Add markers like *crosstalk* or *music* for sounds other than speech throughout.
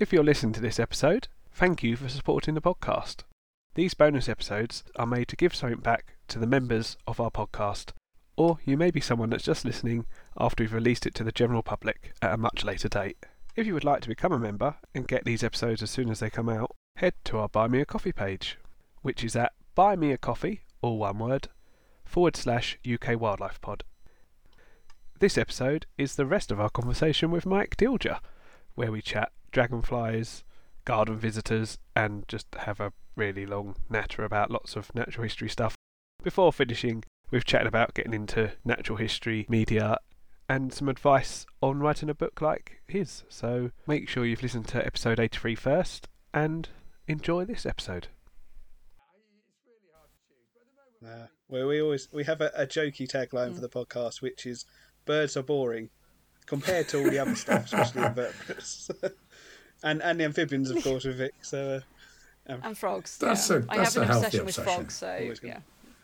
If you're listening to this episode, thank you for supporting the podcast. These bonus episodes are made to give something back to the members of our podcast, or you may be someone that's just listening after we've released it to the general public at a much later date. If you would like to become a member and get these episodes as soon as they come out, head to our Buy Me a Coffee page, which is at Buy Me a Coffee, all one word, forward slash UK Wildlife Pod. This episode is the rest of our conversation with Mike Dilger, where we chat dragonflies, garden visitors, and just have a really long natter about lots of natural history stuff. Before finishing, we've chatted about getting into natural history media and some advice on writing a book like his. So make sure you've listened to episode 83 first and enjoy this episode. Uh, where we always we have a, a jokey tagline for the podcast, which is "Birds are boring," compared to all the other stuff, especially invertebrates, *laughs* *laughs* and and the amphibians, of course, with Vic. So, uh, And frogs. That's yeah. a- I that's have a an healthy obsession with frogs, so yeah.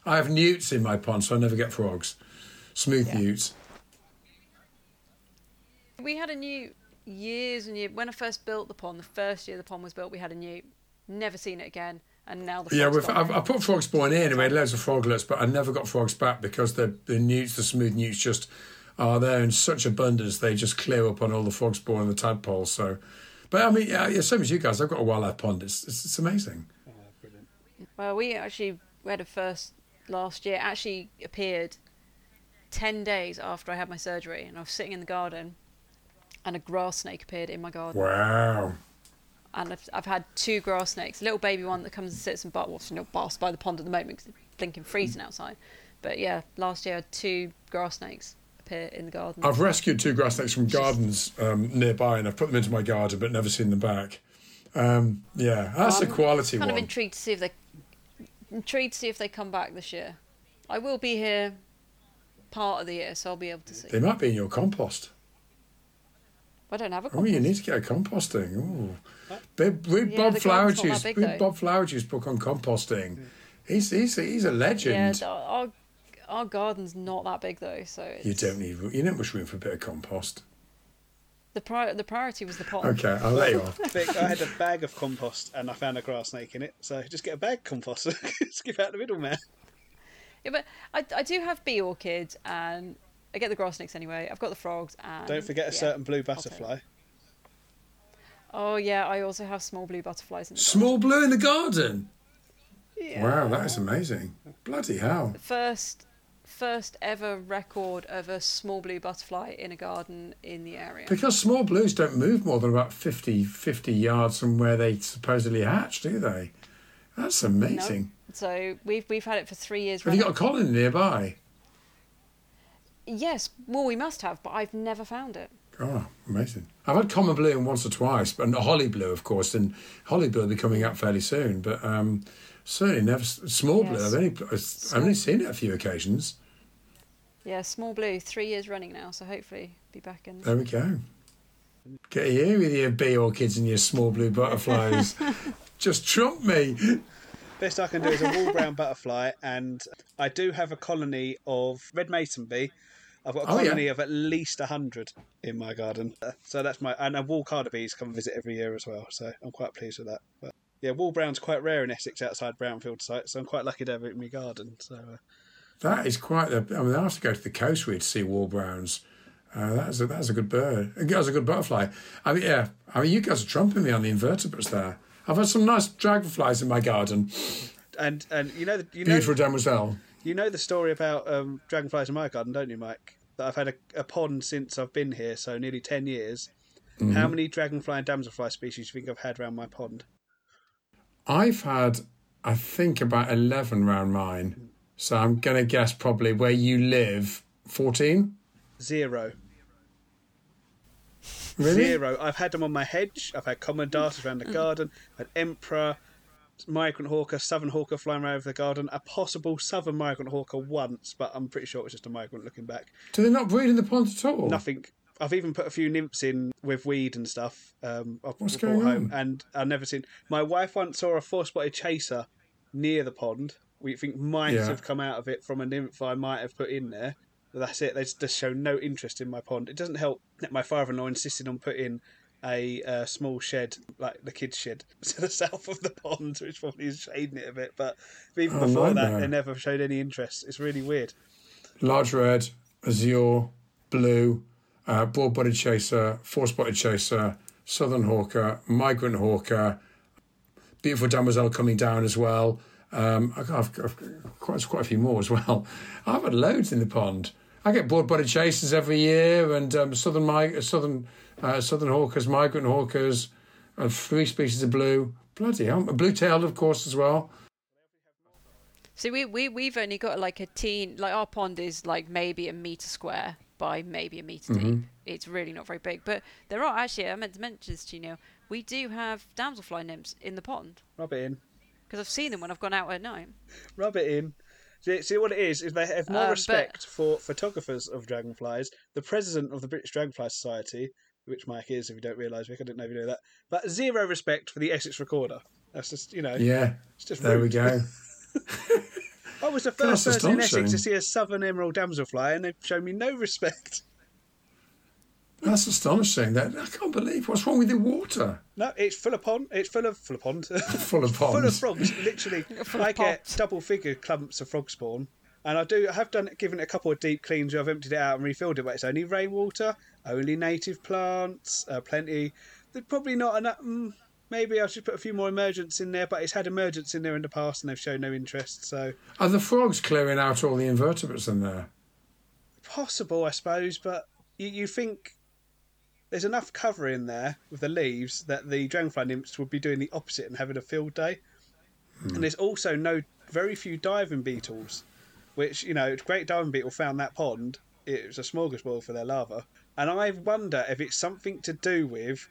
I have newts in my pond, so I never get frogs. Smooth Yeah. newts. We had a newt years and years. When I first built the pond, the first year the pond was built, we had a newt. Never seen it again, and now the Yeah, we've. I've, I put frogs spawn in and we had loads of froglets, but I never got frogs back because the, the newts, the smooth newts, just are there in such abundance. They just clear up on all the frogs born and the tadpoles. So, but I mean, yeah, yeah, same as you guys. I've got a wildlife pond. It's it's, it's amazing. Well, we actually we had a first last year. Actually appeared ten days after I had my surgery, and I was sitting in the garden, and a grass snake appeared in my garden. Wow. And I've, I've had two grass snakes, a little baby one that comes and sits and but well, she's not baths by the pond at the moment because it's blinking freezing outside. But yeah, last year I had two grass snakes appear in the garden. I've rescued two grass snakes from gardens um, nearby, and I've put them into my garden, but never seen them back. Um, yeah, that's a I'm quality kind one. of intrigued to see if they intrigued to see if they come back this year. I will be here part of the year, so I'll be able to see. They might be in your compost. I don't have a compost. Oh, you need to get a composting. Ooh. Big, read Yeah, Bob the Flowerdew. big, Read though. Bob Flowerdew's book on composting. He's he's he's a legend. Yeah, legend. th- our our garden's not that big though, so it's, you don't need you don't much room for a bit of compost. the pri- the priority was the pot. Okay, I'll let you off. *laughs* Vic, I had a bag of compost and I found a grass snake in it. So just get a bag of compost. *laughs* Skip out the middle middleman. Yeah, but I, I do have bee orchids and I get the grass snakes anyway. I've got the frogs and Don't forget a yeah, certain blue I'll take it. butterfly. Oh yeah, I also have small blue butterflies in the Small blue in the garden. garden. Wow, that is amazing. Bloody hell. First first ever record of a small blue butterfly in a garden in the area. Because small blues don't move more than about 50, 50 yards from where they supposedly hatch, do they? That's amazing. So we've we've had it for three years. Have you got a colony nearby? Yes, well we must have, but I've never found it. Oh, amazing. I've had common blue once or twice, but and holly blue, of course, and holly blue will be coming up fairly soon. But um, certainly never small blue. Yes. I've only I've only seen it a few occasions. Yeah, small blue, three years running now, so hopefully be back in. There we go. Get here with your bee orchids and your small blue butterflies. *laughs* Just trump me. Best I can do is a wall brown butterfly, and I do have a colony of red mason bee. I've got a Oh, yeah. colony of at least hundred in my garden, Uh, so that's my and a wall carder bees come and visit every year as well. So I'm quite pleased with that. But yeah, wall brown's quite rare in Essex outside Brownfield site, so I'm quite lucky to have it in my garden. So uh, That is quite. the. I mean, I have to go to the coast really to see wall browns. Uh, that's a that's a good bird. That's a good butterfly. I mean, yeah. I mean, you guys are trumping me on the invertebrates there. I've had some nice dragonflies in my garden. and and you know the, you know Beautiful demoiselle. you know the story about um, dragonflies in my garden, don't you, Mike? That I've had a, a pond since I've been here, so nearly ten years. How many dragonfly and damselfly species do you think I've had around my pond? I've had, I think, about 11 round mine. So I'm going to guess probably where you live, 14? Zero. Really? Zero. I've had them on my hedge. I've had common darters around the mm. garden. I've had emperor, migrant hawker, southern hawker flying around over the garden. A possible southern migrant hawker once, but I'm pretty sure it was just a migrant looking back. Do they not breed in the pond at all? Nothing. I've even put a few nymphs in with weed and stuff. Um, I've What's brought going home, on? and I've never seen. My wife once saw a four-spotted chaser near the pond. We think might Yeah. have come out of it from a nymph I might have put in there. But that's it. They just show no interest in my pond. It doesn't help that my father-in-law insisted on putting a uh, small shed, like the kids' shed, *laughs* to the south of the pond, which probably is shading it a bit. But even Oh, before that, they never showed any interest. It's really weird. Large red, azure, blue, uh, broad-bodied chaser, four-spotted chaser, southern hawker, migrant hawker, beautiful demoiselle coming down as well. Um, I've, I've quite quite a few more as well. *laughs* I've had loads in the pond. I get broad-bodied chasers every year, and um, southern southern uh, southern hawkers, migrant hawkers, and three species of blue. Bloody hell, blue-tailed, of course, as well. See, we we we've only got like a teen. Like our pond is like maybe a meter square by maybe a meter deep. It's really not very big, but there are actually. I meant to mention this to you. Neil. We do have damselfly nymphs in the pond Rub it in. because I've seen them when I've gone out at night. *laughs* Rub it in. See, see what it is? Is they have more Um, but- respect for photographers of dragonflies. The president of the British Dragonfly Society, which Mike is, if you don't realise, Vic, I didn't know if you know that. But zero respect for the Essex Recorder. That's just you know, Yeah, it's just there we go. *laughs* I was the That's first person in Essex to see a southern emerald damselfly, and they've shown me no respect. That's astonishing. That I can't believe. What's wrong with the water? No, it's full of pond. It's full of full of pond. *laughs* Full of pond. full of frogs. Literally, *laughs* Full of I get ponds. double figure clumps of frog spawn, and I do. I have done given it a couple of deep cleans where I've emptied it out and refilled it, but it's only rainwater, only native plants, uh, plenty. There's probably not enough. Mm, maybe I should put a few more emergents in there, but it's had emergents in there in the past, and they've shown no interest. So Are the frogs clearing out all the invertebrates in there? possible, I suppose, but you, you think. There's enough cover in there with the leaves that the dragonfly nymphs would be doing the opposite and having a field day. Hmm. And there's also no very few diving beetles, which you know, great diving beetle found that pond. It was a smorgasbord for their larva, and I wonder if it's something to do with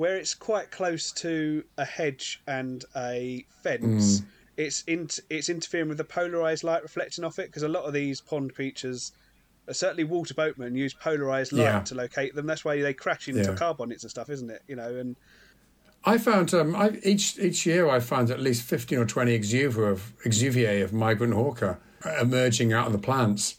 where it's quite close to a hedge and a fence. It's in, it's interfering with the polarized light reflecting off it because a lot of these pond creatures, uh, certainly water boatmen, use polarized light Yeah. to locate them. That's why they crash into Yeah. car bonnets and stuff, isn't it? You know, and I found um, I, each each year I find at least fifteen or twenty exuviae of exuviae of migrant hawker emerging out of the plants.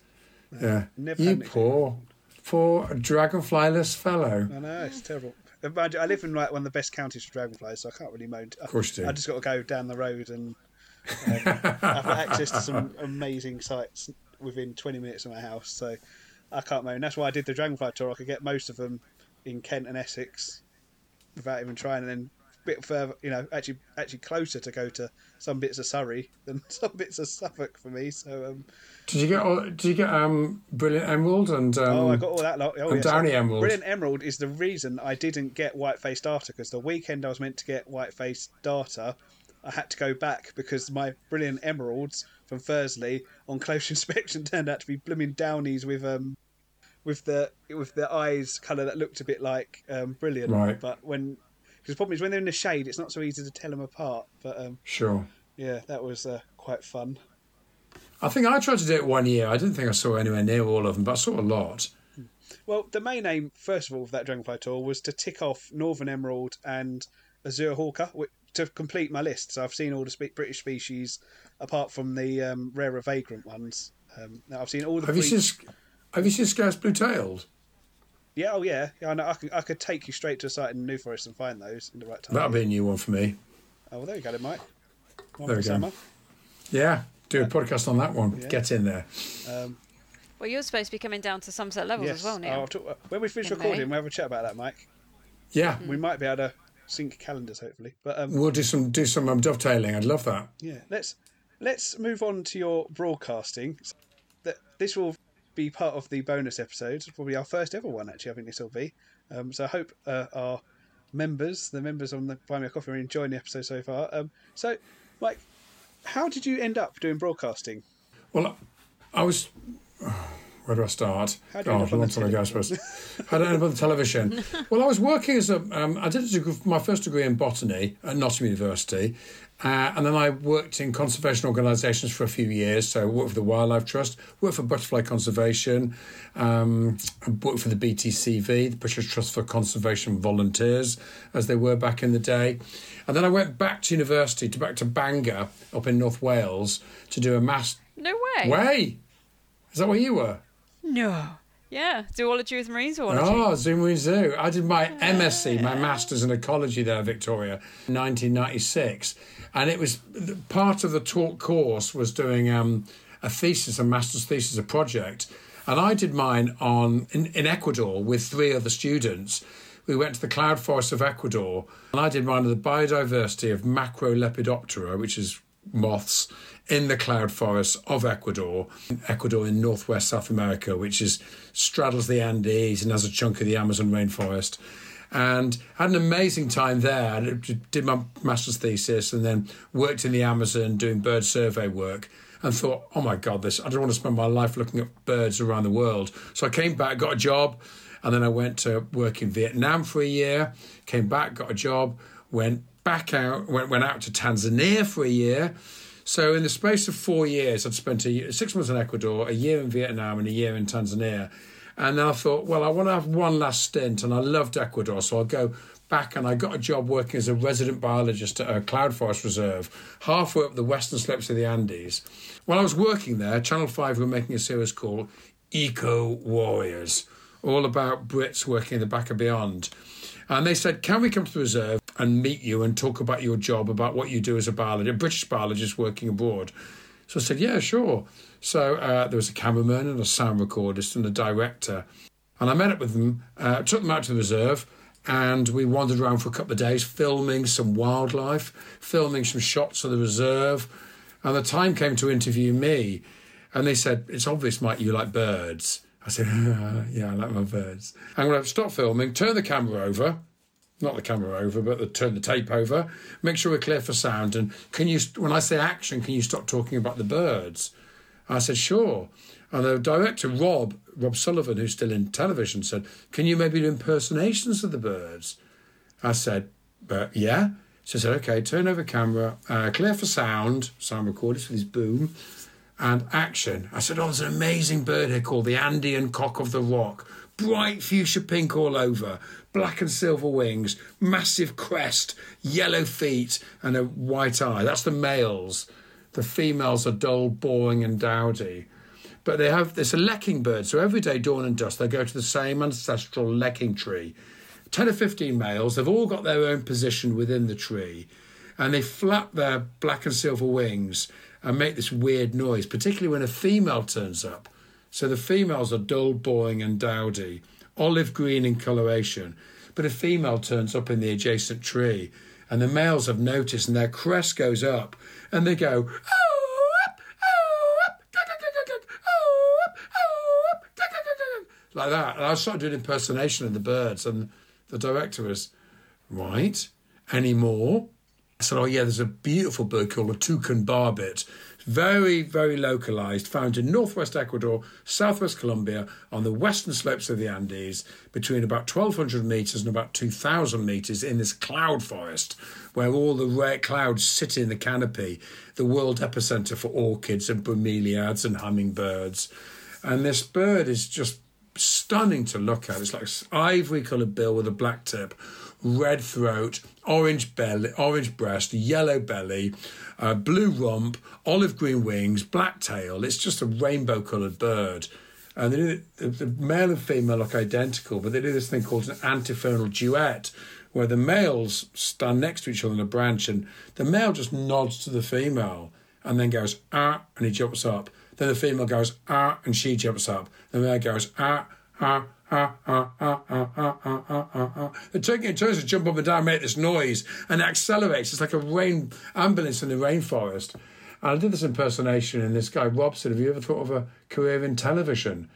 Yeah, Never you poor, poor dragonflyless fellow. I know it's terrible. Imagine- I live in like one of the best counties for dragonflies, so I can't really moan. Of course you do. I just got to go down the road and um, *laughs* I've access to some amazing sites within 20 minutes of my house, so I can't moan. That's why I did the dragonfly tour. I could get most of them in Kent and Essex without even trying, and then bit further, you know, actually actually closer to go to some bits of Surrey than *laughs* some bits of Suffolk for me. So, um, Did you get all, Did you get um, brilliant emerald and um, Oh, I got all that lot. Oh, and yes. Downy Emerald. Brilliant Emerald is the reason I didn't get White Faced Darter because the weekend I was meant to get White Faced Darter, I had to go back because my Brilliant Emeralds from Thursley on close *laughs* inspection turned out to be blooming Downies with um with the with the eyes colour that looked a bit like um, Brilliant. Right. But when because the problem is when they're in the shade, it's not so easy to tell them apart. But um, Sure. yeah, that was uh, quite fun. I think I tried to do it one year. I didn't think I saw anywhere near all of them, but I saw a lot. Well, the main aim, first of all, of that Dragonfly tour was to tick off Northern Emerald and Azure Hawker to complete my list. So I've seen all the spe- British species, apart from the um, rarer vagrant ones. Um, I've seen all the. Have you pre- seen? Have you seen Scarce Blue Tailed? Yeah, oh yeah, yeah. I, know. I, could, I could take you straight to a site in New Forest and find those in the right time. That'll be a new one for me. Oh, well, there you go, then, Mike. One There we go. summer. Yeah, do a podcast on that one. Yeah. Get in there. Well, you're supposed to be coming down to Somerset levels Yes. as well, Neil. Talk, when we finish In recording, we'll have a chat about that, Mike. Yeah, We might be able to sync calendars, hopefully. But um, we'll do some do some um, dovetailing. I'd love that. Yeah, let's let's move on to your broadcasting. That this will be part of the bonus episodes, probably our first ever one. Actually, I think this will be. Um, so I hope uh, our members, the members on the Buy Me a Coffee, are enjoying the episode so far. Um, so, Mike, how did you end up doing broadcasting? Well, I was. *sighs* Where do I start? How do you God, end up a on long time ago, I suppose. *laughs* How did I end up on the television? *laughs* well, I was working as a. Um, I did a degree, my first degree in botany at Nottingham University, uh, and then I worked in conservation organisations for a few years. So I worked for the Wildlife Trust, worked for Butterfly Conservation, um, worked for the BTCV, the British Trust for Conservation Volunteers, as they were back in the day. And then I went back to university, to back to Bangor up in North Wales, to do a master. No way. Way, is that where you were? No. Yeah, zoology with marine zoology. Oh, Zoo Marine Zoo. I did my MSc, my Masters in Ecology there, Victoria, 1996. And it was part of the taught course was doing um, a thesis, a master's thesis, a project. And I did mine on in, in Ecuador with three other students. We went to the cloud forest of Ecuador, and I did mine on the biodiversity of Macrolepidoptera, which is moths in the cloud forests of Ecuador, Ecuador in northwest South America, which is straddles the Andes and has a chunk of the Amazon rainforest. And had an amazing time there. Did my master's thesis and then worked in the Amazon doing bird survey work and thought, oh my God, this I don't want to spend my life looking at birds around the world. So I came back, got a job, and then I went to work in Vietnam for a year, came back, got a job, went back out, went, went out to Tanzania for a year. So in the space of four years, I'd spent a, six months in Ecuador, a year in Vietnam, and a year in Tanzania. And then I thought, well, I want to have one last stint, and I loved Ecuador, so I'll go back. And I got a job working as a resident biologist at a cloud forest reserve, halfway up the western slopes of the Andes. While I was working there, Channel Five were making a series called Eco Warriors, all about Brits working in the back of beyond. And they said, Can we come to the reserve and meet you and talk about your job, about what you do as a biologist, a British biologist working abroad? So I said, Yeah, sure. So uh, there was a cameraman and a sound recordist and a director. And I met up with them, uh, took them out to the reserve, and we wandered around for a couple of days, filming some wildlife, filming some shots of the reserve. And the time came to interview me. And they said, It's obvious, Mike, you like birds. I said, *laughs* yeah, I like my birds. I'm going to stop filming, turn the camera over, not the camera over, but the, turn the tape over, make sure we're clear for sound. And can you, when I say action, can you stop talking about the birds? I said, sure. And the director, Rob, Rob Sullivan, who's still in television, said, can you maybe do impersonations of the birds? I said, but yeah. So I said, okay, turn over camera, uh, clear for sound, sound recorders for this boom and action. I said, Oh, there's an amazing bird here called the Andean cock of the rock. Bright fuchsia pink all over, black and silver wings, massive crest, yellow feet, and a white eye. That's the males. The females are dull, boring, and dowdy. But they have this a lekking bird, so every day, dawn and dusk, they go to the same ancestral lekking tree. 10 or 15 males, they've all got their own position within the tree, and they flap their black and silver wings and make this weird noise, particularly when a female turns up. So the females are dull, boring, and dowdy, olive green in coloration. But a female turns up in the adjacent tree, and the males have noticed, and their crest goes up, and they go, like that. And I started doing impersonation of the birds, and the director was, right, any more? I said, Oh, yeah, there's a beautiful bird called a toucan barbet. Very, very localized, found in northwest Ecuador, southwest Colombia, on the western slopes of the Andes, between about 1,200 meters and about 2,000 meters in this cloud forest, where all the rare clouds sit in the canopy, the world epicenter for orchids and bromeliads and hummingbirds. And this bird is just stunning to look at. It's like ivory coloured bill with a black tip, red throat, orange belly, orange breast, yellow belly, uh, blue rump, olive green wings, black tail. It's just a rainbow coloured bird. And do, the, the male and female look identical, but they do this thing called an antiphonal duet, where the males stand next to each other on a branch, and the male just nods to the female and then goes ah, and he jumps up. Then the female goes ah, and she jumps up. The male goes ah, ah, ah, ah, ah, ah, ah, ah. It turns to jump up and down, make this noise, and it accelerates. It's like a rain ambulance in the rainforest. And I did this impersonation, and this guy Rob said, "Have you ever thought of a career in television?"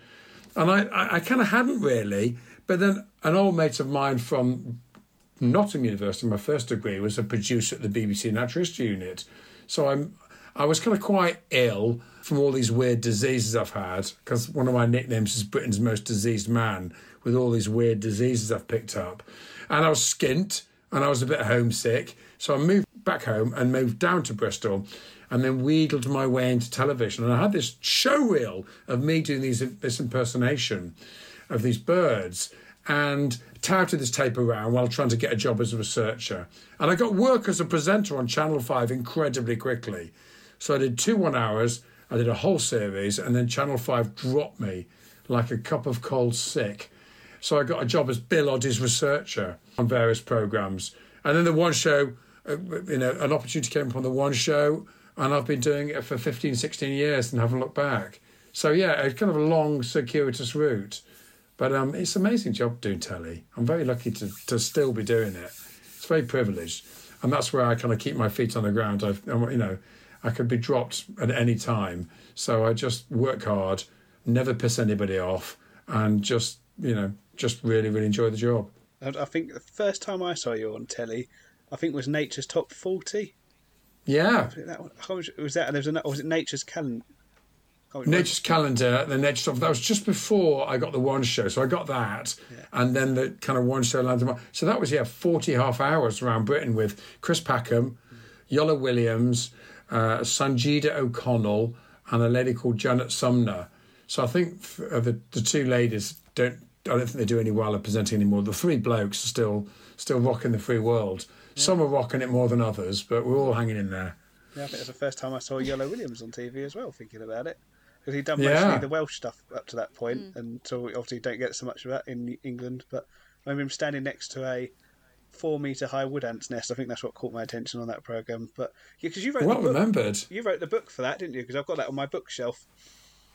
And I, I, I kind of hadn't really, but then an old mate of mine from Nottingham University, my first degree, was a producer at the BBC Natural History Unit. So I'm I was kind of quite ill from all these weird diseases I've had because one of my nicknames is Britain's most diseased man with all these weird diseases I've picked up. And I was skint and I was a bit homesick. So I moved back home and moved down to Bristol and then wheedled my way into television. And I had this show reel of me doing these, this impersonation of these birds and touted this tape around while trying to get a job as a researcher. And I got work as a presenter on Channel 5 incredibly quickly. So I did two one hours, I did a whole series, and then Channel 5 dropped me like a cup of cold sick. So I got a job as Bill Oddie's researcher on various programs. And then the one show, uh, you know, an opportunity came up on the one show, and I've been doing it for 15, 16 years and haven't looked back. So yeah, it's kind of a long, circuitous route. But um, it's an amazing job doing telly. I'm very lucky to, to still be doing it. It's very privileged. And that's where I kind of keep my feet on the ground. I've, you know, I could be dropped at any time. So I just work hard, never piss anybody off, and just, you know, just really, really enjoy the job. I think the first time I saw you on telly, I think was Nature's Top 40. Yeah. Was that? There was, a, was it Nature's Calendar? Nature's Calendar, the Nature Top. That was just before I got the one show, so I got that, yeah. and then the kind of one show landed. So that was yeah, forty half hours around Britain with Chris Packham, Iolo Williams, uh, Sanjida O'Connell, and a lady called Janet Sumner. So I think uh, the the two ladies don't. I don't think they do any well at presenting anymore. The three blokes are still still rocking the free world. Yeah. Some are rocking it more than others, but we're all hanging in there. Yeah, I think it's the first time I saw Iolo Williams on TV as well. Thinking about it, because he'd done yeah. mostly the Welsh stuff up to that point, mm. and so obviously don't get so much of that in England. But I remember him standing next to a four meter high wood ant's nest. I think that's what caught my attention on that program. But yeah, because you wrote well the book, remembered. You wrote the book for that, didn't you? Because I've got that on my bookshelf.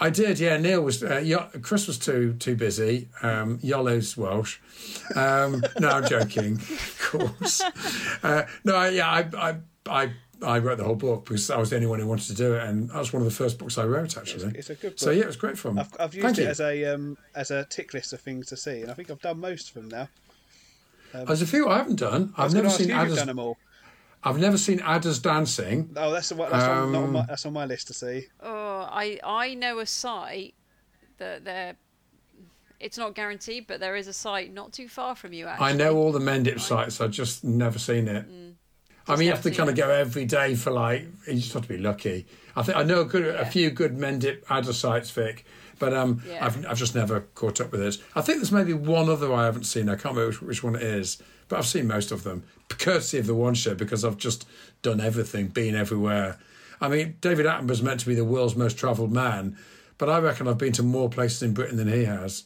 I did, yeah. Neil was, uh, Chris was too too busy. Um, Iolo's Welsh. Um, no, I'm joking, *laughs* of course. Uh, no, yeah, I, I, I, I wrote the whole book because I was the only one who wanted to do it, and that was one of the first books I wrote. Actually, it's, it's a good book. So yeah, it was great fun. I've, I've used Thank it you. as a um, as a tick list of things to see, and I think I've done most of them now. Um, There's a few I haven't done. I've never seen. You've done them all. I've never seen Adders dancing. Oh, that's, that's, um, on, on my, that's on my list to see. Oh, I I know a site that they're. It's not guaranteed, but there is a site not too far from you. Actually, I know all the Mendip sites. I've just never seen it. Mm. I mean, you have to kind of go every day for like. You just have to be lucky. I think I know a good, yeah. a few good Mendip Adder sites, Vic. But um, yeah. I've, I've just never caught up with it. I think there's maybe one other I haven't seen. I can't remember which, which one it is, but I've seen most of them, courtesy of the one show, because I've just done everything, been everywhere. I mean, David Attenborough's meant to be the world's most travelled man, but I reckon I've been to more places in Britain than he has.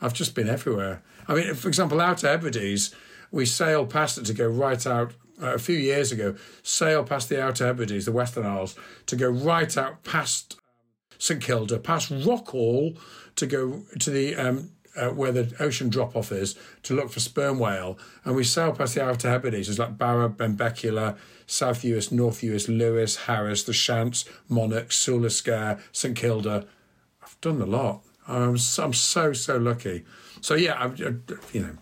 I've just been everywhere. I mean, for example, Outer Hebrides, we sailed past it to go right out uh, a few years ago, sailed past the Outer Hebrides, the Western Isles, to go right out past St Kilda, past Rockall to go to the um, uh, where the ocean drop off is to look for sperm whale, and we sail past the Outer Hebrides. It's like Barra, Benbecula, South Uist, North Uist, Lewis, Harris, the Shiants, Monach, Sula Sgeir, St Kilda. I've done a lot. I'm so, I'm so so lucky. So yeah, I, I, you know,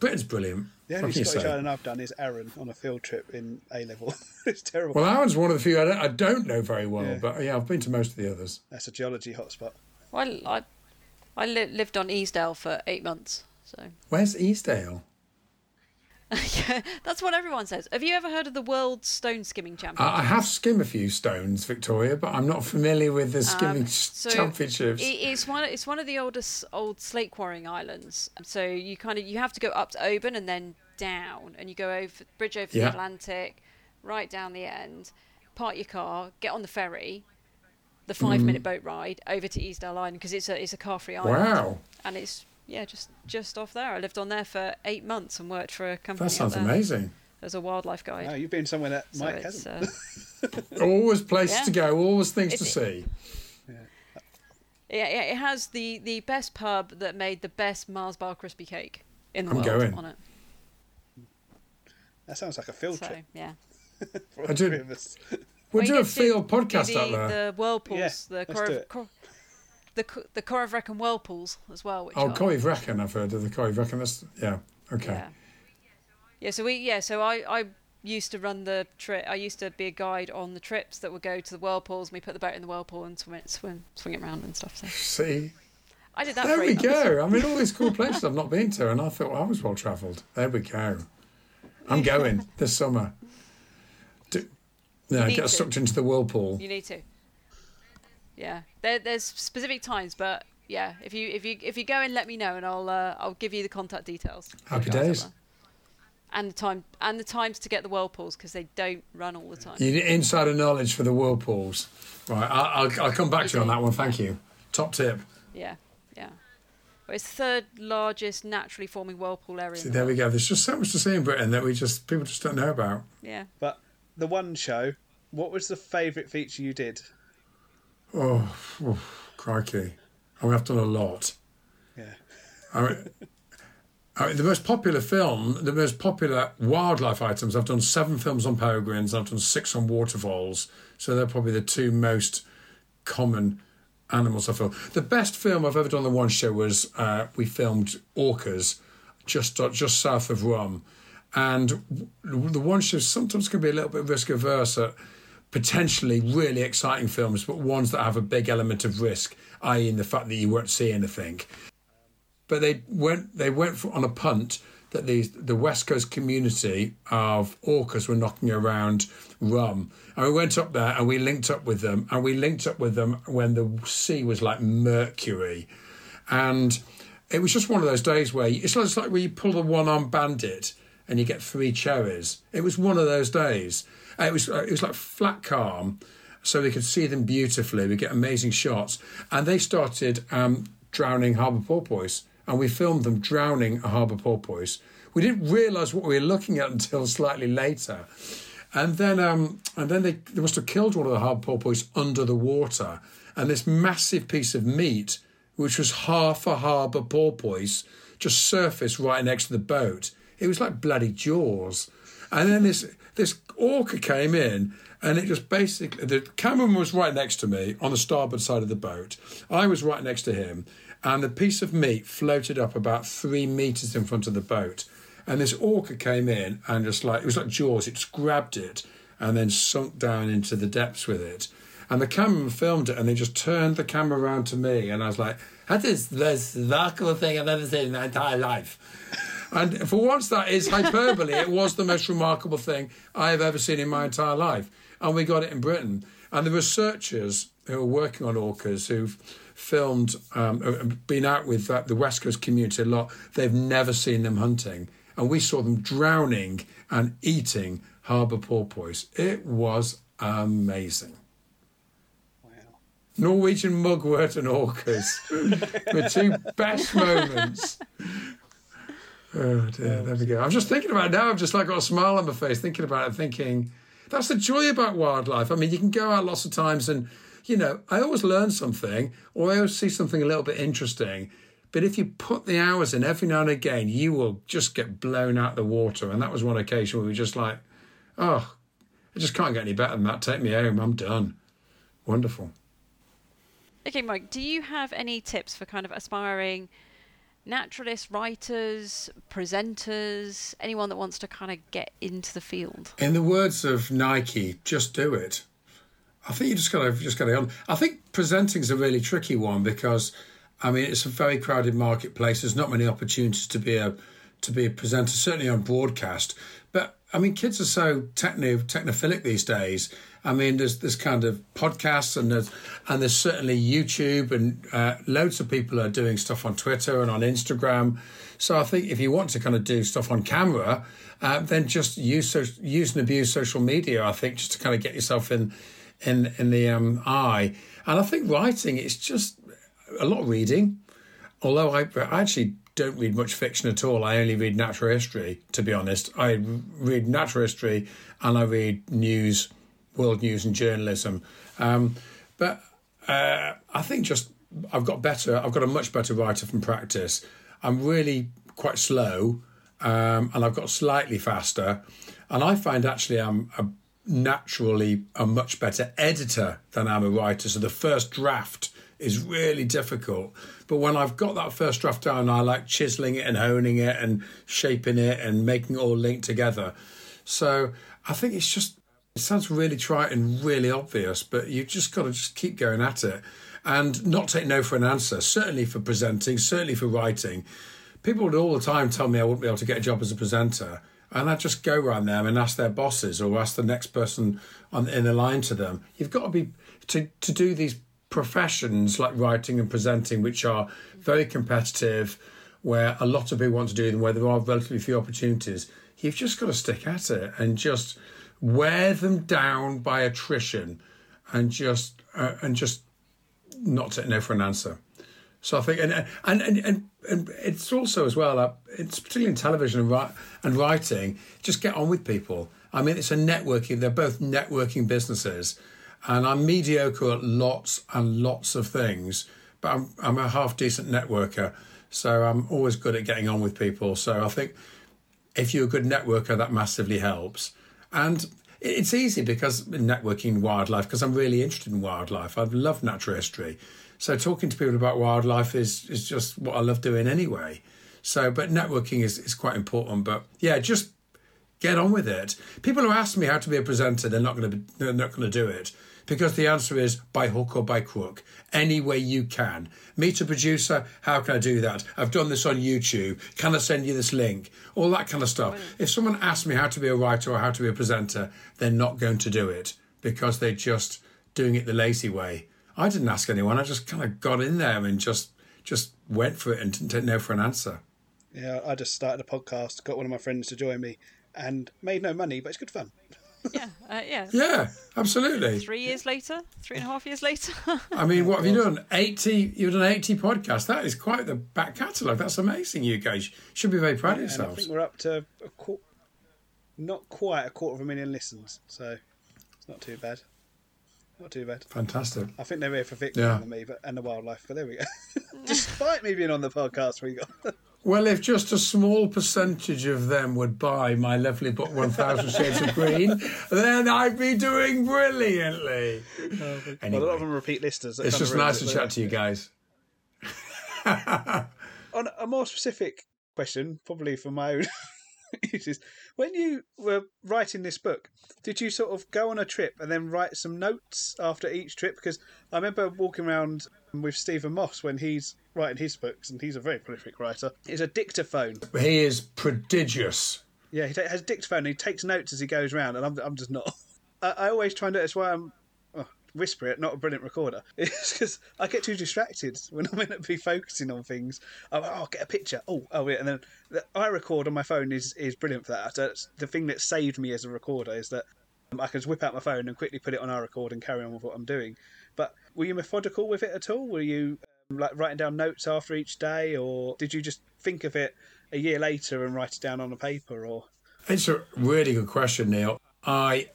Britain's brilliant. The only Scottish island I've done is Arran on a field trip in A level. *laughs* it's terrible. Well, Arran's one of the few I don't, I don't know very well, yeah. but yeah, I've been to most of the others. That's a geology hotspot. Well, I, I li- lived on Easdale for eight months. So where's Easdale? *laughs* yeah, that's what everyone says. Have you ever heard of the World Stone Skimming Championship? I have skimmed a few stones, Victoria, but I'm not familiar with the um, skimming um, so championships. It's one. It's one of the oldest old slate quarrying islands. So you kind of you have to go up to Oban and then down, and you go over bridge over yeah. the Atlantic, right down the end, park your car, get on the ferry, the five mm. minute boat ride over to Easdale Island because it's a it's a car free island. Wow! And it's yeah, just just off there. I lived on there for eight months and worked for a company. That sounds amazing. As a wildlife guide. Wow, you've been somewhere that so Mike hasn't. Uh, *laughs* always places yeah. to go, always things it's, to see. Yeah. yeah, it has the, the best pub that made the best Mars bar crispy cake in the I'm world going. on it. That sounds like a field so, trip. Yeah. *laughs* I do. We'll, do a field do, podcast do the, out there. The whirlpools, yeah, the Cor- Cor- the the Corryvreckan whirlpools as well. Which oh, Corryvreckan, I've heard of the Corryvreckan. That's yeah, okay. Yeah. yeah, so we yeah, so I I used to run the trip. I used to be a guide on the trips that would go to the whirlpools. And we put the boat in the whirlpool and swim it, swim, swing it around and stuff. So. See. I did that. There we go. I mean, all these cool places I've not been to, and I thought I was well travelled. There we go. I'm going *laughs* this summer. Do, yeah, get sucked into the whirlpool. You need to. Yeah, there, there's specific times, but yeah, if you if you if you go and let me know, and I'll uh, I'll give you the contact details. Happy days. And the time and the times to get the whirlpools because they don't run all the time. You need insider knowledge for the whirlpools, right? I'll, I'll, I'll come back to you on that one. Thank you. Top tip. Yeah, yeah. Well, it's the third largest naturally forming whirlpool area. See, in the there we go. There's just so much to see in Britain that we just people just don't know about. Yeah. But the one show, what was the favourite feature you did? Oh, oh crikey! I mean, I've done a lot. Yeah. I mean, *laughs* I mean, the most popular film, the most popular wildlife items. I've done seven films on peregrines. I've done six on water voles. So they're probably the two most common animals I filmed. The best film I've ever done on the one show was uh, we filmed orcas just uh, just south of Rum, and the one show sometimes can be a little bit risk averse at potentially really exciting films, but ones that have a big element of risk, i.e., in the fact that you won't see anything but they went they went for, on a punt that the the West Coast community of orcas were knocking around Rum, and we went up there and we linked up with them, and we linked up with them when the sea was like mercury, and it was just one of those days where it's like, where you pull the one on bandit and you get three cherries. It was one of those days. Uh, It was it was like flat calm, so we could see them beautifully. We get amazing shots, and they started um, drowning harbour porpoise, and we filmed them drowning a harbour porpoise. We didn't realise what we were looking at *laughs* until slightly later, and then um, and then they, they must have killed one of the harbour porpoise under the water, and this massive piece of meat, which was half a harbour porpoise, just surfaced right next to the boat. It was like bloody Jaws, and then this this orca came in. And it just basically, the cameraman was right next to me on the starboard side of the boat. I was right next to him, and the piece of meat floated up about three meters in front of the boat. And this orca came in and just like, it was like Jaws, it just grabbed it and then sunk down into the depths with it. And the cameraman filmed it and they just turned the camera around to me, and I was like, that is the most remarkable thing I've ever seen in my entire life. And for once, that is hyperbole. it was the most remarkable thing I have ever seen in my entire life. And we got it in Britain. And the researchers who are working on orcas, who've filmed, um, uh, been out with uh, the West Coast community a lot, they've never seen them hunting. And we saw them drowning and eating harbour porpoise. It was amazing. Wow. Norwegian mugwort and orcas. *laughs* the two best moments. Oh dear, oh, there we go. I'm just thinking about it now. I've just like got a smile on my face thinking about it, thinking that's the joy about wildlife. I mean, you can go out lots of times and, you know, I always learn something or I always see something a little bit interesting. But if you put the hours in every now and again, you will just get blown out the water. And that was one occasion where we were just like, oh, I just can't get any better than that. Take me home. I'm done. Wonderful. Okay, Mike, do you have any tips for kind of aspiring naturalists, writers, presenters, anyone that wants to kind of get into the field? In the words of Nike, just do it. I think you just got to just got to. On. I think presenting's a really tricky one because, I mean, it's a very crowded marketplace. There's not many opportunities to be a to be a presenter, certainly on broadcast. But I mean, kids are so techno technophilic these days. I mean, there's there's kind of podcasts and there's and there's certainly YouTube and uh, loads of people are doing stuff on Twitter and on Instagram. So I think if you want to kind of do stuff on camera, uh, then just use use and abuse social media. I think just to kind of get yourself in in in the um, eye. And I think writing it's just a lot of reading. Although I, I actually don't read much fiction at all. I only read natural history, to be honest. I read natural history and I read news, world news and journalism. Um, but uh, I think just I've got better. I've got a much better writer from practice. I'm really quite slow, um, and I've got slightly faster. And I find actually I'm a, naturally a much better editor than I'm a writer. So the first draft is really difficult. But when I've got that first draft down, I like chiseling it and honing it and shaping it and making it all link together. So I think it's just, it sounds really trite and really obvious, but you've just got to just keep going at it and not take no for an answer, certainly for presenting, certainly for writing. People would all the time tell me I wouldn't be able to get a job as a presenter. And I'd just go around them and ask their bosses or ask the next person on in the line to them. You've got to be to, to do these professions like writing and presenting, which are very competitive, where a lot of people want to do them, where there are relatively few opportunities. You've just got to stick at it and just wear them down by attrition, and just uh, and just not take no for an answer. So I think, and and and and, and it's also as well, uh, it's particularly in television and, write, and writing. Just get on with people. I mean, it's a networking. They're both networking businesses, and I'm mediocre at lots and lots of things, but I'm I'm a half decent networker. So I'm always good at getting on with people. So I think if you're a good networker, that massively helps. And it's easy because networking wildlife because I'm really interested in wildlife. I love natural history. So talking to people about wildlife is is just what I love doing anyway. So, but networking is, is quite important. But yeah, just get on with it. People who ask me how to be a presenter, they're not going to be, they're not going to do it because the answer is by hook or by crook, any way you can. Meet a producer, how can I do that? I've done this on YouTube. Can I send you this link? All that kind of stuff. If someone asks me how to be a writer or how to be a presenter, they're not going to do it because they're just doing it the lazy way. I didn't ask anyone. I just kind of got in there and just just went for it and didn't know for an answer. Yeah, I just started a podcast, got one of my friends to join me, and made no money, but it's good fun. Yeah, uh, yeah. *laughs* Yeah, absolutely. Three years later, three and a half years later. *laughs* I mean, what have you done? Eighty. You've done eighty podcasts. That is quite the back catalogue. That's amazing. You guys should be very proud of And I think we're up to a qu- not quite a quarter of a million listens, so it's not too bad. Not too bad. Fantastic. I think they're here for Victor Yeah. and me, but and the wildlife. But there we go. *laughs* Despite me being on the podcast, we got. Well, if just a small percentage of them would buy my lovely book, One Thousand Shades of Green, then I'd be doing brilliantly. Well, a lot of them repeat listeners. it's just nice to chat to you guys. *laughs* On a more specific question, probably for my own *laughs* uses, when you were writing this book, did you sort of go on a trip and then write some notes after each trip? Because I remember walking around with Stephen Moss when he's writing his books, and he's a very prolific writer. It's a dictaphone. He is prodigious. Yeah, he has a dictaphone and he takes notes as he goes around, and I'm, I'm just not. *laughs* I, I always try and do it. That's why I'm. Oh, whisper it, not a brilliant recorder. *laughs* It's because I get too distracted when I'm meant to be focusing on things. Oh, oh get a picture. Oh, oh, yeah. And then the, I record on my phone is, is brilliant for that. That's the thing that saved me as a recorder is that I can just whip out my phone and quickly put it on our record and carry on with what I'm doing. But were you methodical with it at all? Were you um, like writing down notes after each day, or did you just think of it a year later and write it down on a paper? Or It's a really good question, Neil. I,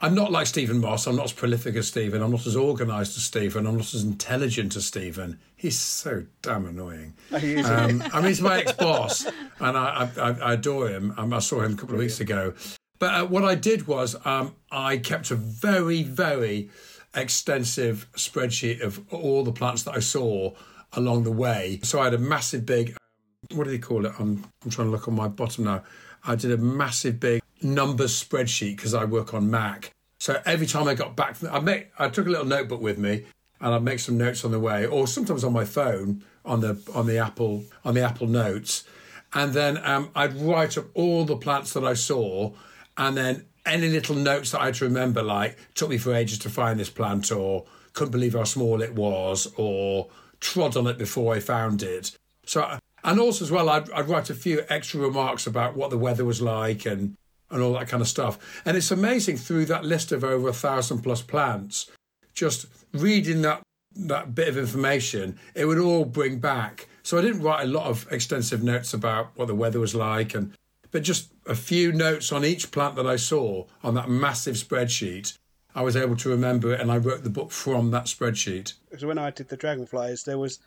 I'm not like Stephen Moss. I'm not as prolific as Stephen. I'm not as organised as Stephen. I'm not as intelligent as Stephen. He's so damn annoying. Um, I mean, he's my *laughs* ex-boss, and I, I, I adore him. Um, I saw him a couple of weeks ago. But uh, what I did was um, I kept a very, very extensive spreadsheet of all the plants that I saw along the way. So I had a massive big, um, what do they call it? I'm, I'm trying to look on my bottom now. I did a massive big numbers spreadsheet because I work on Mac. So every time I got back, I make I took a little notebook with me, and I'd make some notes on the way, or sometimes on my phone on the on the Apple on the Apple Notes, and then um, I'd write up all the plants that I saw, and then any little notes that I had to remember, like took me for ages to find this plant, or couldn't believe how small it was, or trod on it before I found it. So, and also as well, I'd, I'd write a few extra remarks about what the weather was like and and all that kind of stuff. And it's amazing through that list of over a thousand plus plants, just reading that that bit of information, it would all bring back. So I didn't write a lot of extensive notes about what the weather was like, and but just a few notes on each plant that I saw on that massive spreadsheet. I was able to remember it, and I wrote the book from that spreadsheet. because when I did the dragonflies, there was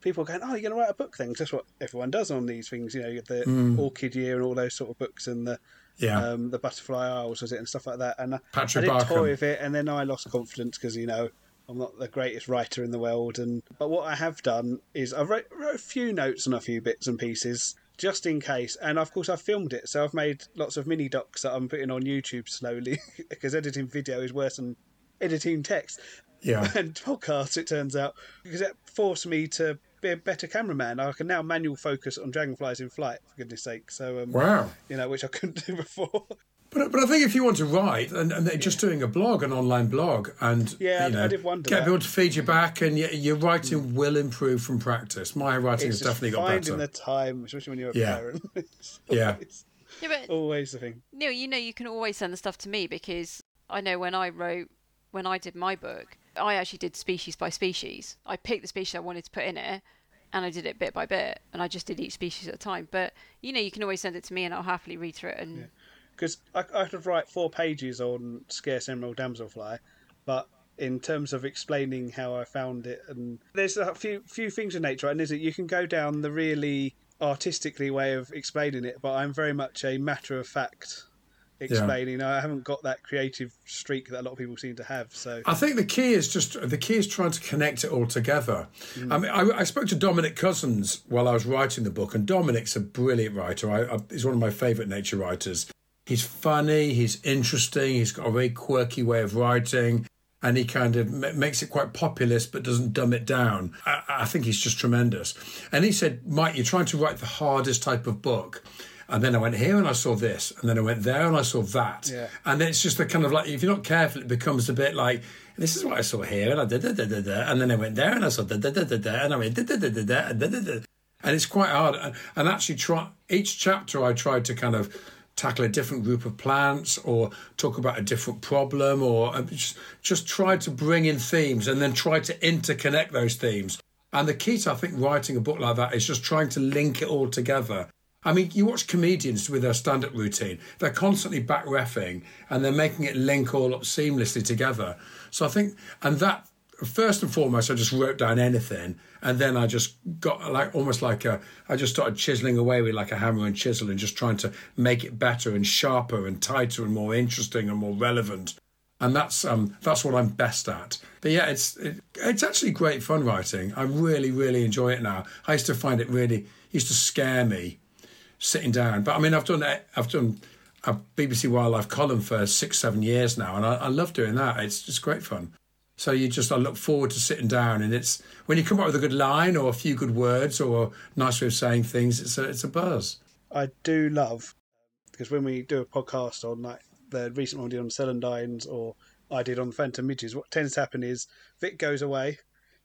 people going, "Oh, you're going to write a book?" Things. That's what everyone does on these things. You know, the Orchid Year and all those sort of books, and the Yeah. um, the Butterfly Isles was it, and stuff like that. And I- Patrick I did Barkham. toy with it, and then I lost confidence because you know I'm not the greatest writer in the world. And but what I have done is I wrote, wrote a few notes on a few bits and pieces just in case. And of course, I've filmed it, so I've made lots of mini docs that I'm putting on YouTube slowly *laughs* because editing video is worse than editing text Yeah. *laughs* and podcasts, it turns out, because it forced me to be a better cameraman. I can now manual focus on dragonflies in flight, for goodness sake. So, um, Wow. you know, which I couldn't *laughs* do before. But, but I think if you want to write and, and just doing a blog, an online blog, and Yeah, I- you know, I did wonder get that. people to feed you back, and your, your writing mm. will improve from practice. My writing it's has just definitely got better. finding the time, especially when you're a Yeah. parent. *laughs* It's Yeah. always, yeah, but always the thing. Neil, you know, you can always send the stuff to me because I know when I wrote, when I did my book, I actually did species by species. I picked the species I wanted to put in it, and I did it bit by bit, and I just did each species at a time. But you know, you can always send it to me, and I'll happily read through it. And because I, I could write four pages on scarce emerald damselfly, but in terms of explaining how I found it, and there's a few few things in nature, and is it you can go down the really artistically way of explaining it, but I'm very much a matter of fact explaining. I haven't got that creative streak that a lot of people seem to have. So I think the key is just the key is trying to connect it all together. Mm. I mean, I, I spoke to Dominic Couzens while I was writing the book, and Dominic's a brilliant writer. I, I, he's one of my favourite nature writers. He's funny, he's interesting, he's got a very quirky way of writing, and he kind of m- makes it quite populist but doesn't dumb it down. I, I think he's just tremendous. And he said, Mike, you're trying to write the hardest type of book. And then I went here and I saw this, and then I went there and I saw that. Yeah. And then it's just the kind of like, if you're not careful, it becomes a bit like, this is what I saw here, and I did da da da da, and then I went there and I saw da da da da da, and I went da da da da da, and da da da. And it's quite hard. And, and actually, try each chapter I tried to kind of tackle a different group of plants or talk about a different problem or uh, just, just try to bring in themes and then try to interconnect those themes. And the key to, I think, writing a book like that is just trying to link it all together. I mean, you watch comedians with their stand up routine, they're constantly back refing and they're making it link all up seamlessly together. So I think, and that, first and foremost, I just wrote down anything and then I just got like almost like a, I just started chiseling away with like a hammer and chisel and just trying to make it better and sharper and tighter and more interesting and more relevant. And that's um that's what I'm best at. But yeah, it's it, it's actually great fun writing. I really really enjoy it now. I used to find it really used to scare me sitting down. But I mean, I've done I've done a BBC Wildlife column for six seven years now, and I, I love doing that. It's just great fun. So you just I look forward to sitting down, and it's when you come up with a good line or a few good words or a nice way of saying things, it's a it's a buzz. I do love because when we do a podcast on like the recent one we did on celandines or I did on phantom midges, what tends to happen is Vic goes away,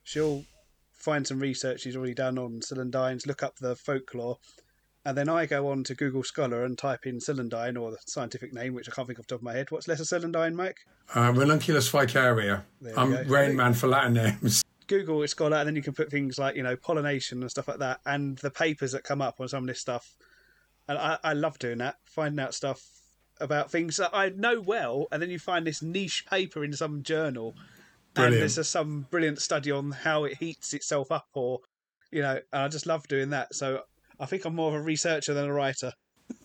she'll find some research she's already done on celandines, look up the folklore, and then I go on to Google Scholar and type in celandine or the scientific name, which I can't think off the top of my head. What's lesser celandine, Mike? Uh, Ranunculus ficaria. I'm go. Rain Man for Latin names. *laughs* Google Scholar, and then you can put things like you know pollination and stuff like that, and the papers that come up on some of this stuff. And I, I love doing that, finding out stuff about things that I know well, and then you find this niche paper in some journal, Brilliant. and there's some brilliant study on how it heats itself up, or you know, and I just love doing that. So I think I'm more of a researcher than a writer.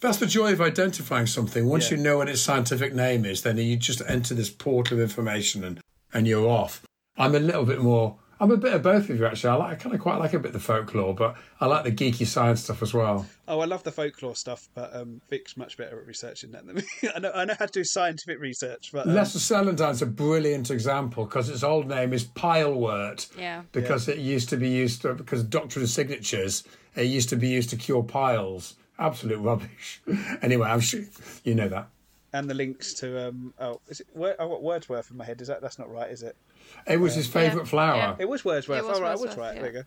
That's the joy of identifying something. Once Yeah. you know what its scientific name is, then you just enter this portal of information and, and you're off. I'm a little bit more. I'm a bit of both of you actually. I like. I kind of quite like a bit of the folklore, but I like the geeky science stuff as well. Oh, I love the folklore stuff, but um, Vic's much better at researching that than me. *laughs* I know I know how to do scientific research, but um, Lesser celandine's a brilliant example because its old name is pilewort. Yeah. Because it used to be used to, because doctrine of signatures, it used to be used to cure piles. Absolute rubbish. *laughs* anyway, I'm sure you know that. and the links to um oh is it Wor- I Wordsworth in my head. Is that that's not right? Is it? It was his favourite Yeah. flower. Yeah. It was Wordsworth. It was oh, right, I was right. yeah. There you go.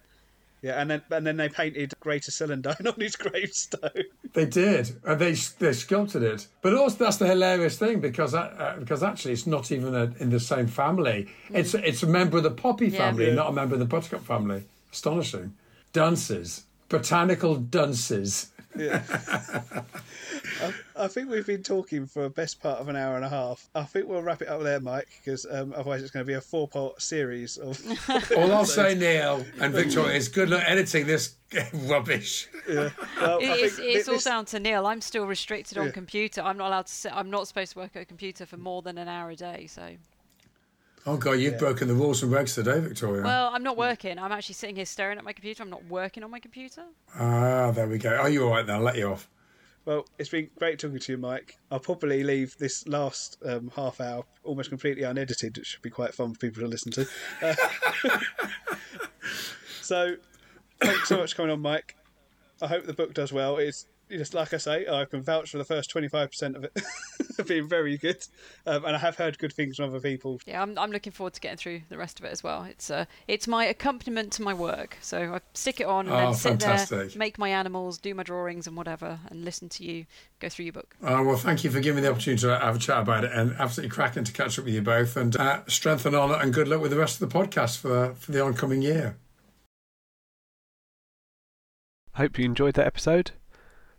Yeah, and then and then they painted Greater Celandine *laughs* on his gravestone. They did, and they they sculpted it. But also, that's the hilarious thing because uh, because actually, it's not even a, in the same family. It's it's a member of the poppy family, Yeah. not a member of the buttercup family. Astonishing. Dunces, botanical dunces. *laughs* *laughs* I think we've been talking for the best part of an hour and a half. I think we'll wrap it up there, Mike, because um, otherwise it's going to be a four-part series of. *laughs* All I'll say, Neil and Victoria, is good luck editing this *laughs* rubbish. yeah. Well, I It- it's, think it's all down to Neil. I'm still restricted on Yeah. computer. I'm not allowed to. Sit, I'm not supposed to work at a computer for more than an hour a day. So, Oh God, you've Yeah. broken the rules and regs today, Victoria. well, I'm not working. I'm actually sitting here staring at my computer. I'm not working on my computer. ah, there we go. Oh, you're all right then. I'll let you off. Well, it's been great talking to you, Mike. I'll probably leave this last um, half hour almost completely unedited. It should be quite fun for people to listen to. Uh, *laughs* so, thanks so much for coming on, Mike. I hope the book does well. It's just like I say, I can vouch for the first twenty five percent of it *laughs* being very good, um, and I have heard good things from other people. Yeah, I'm, I'm looking forward to getting through the rest of it as well. It's uh, it's my accompaniment to my work. So I stick it on and Oh, then sit there, make my animals, do my drawings and whatever, and listen to you go through your book. Uh, well, thank you for giving me the opportunity to have a chat about it, and absolutely cracking to catch up with you both. And uh, strength and honour, and good luck with the rest of the podcast for for the oncoming year. Hope you enjoyed that episode.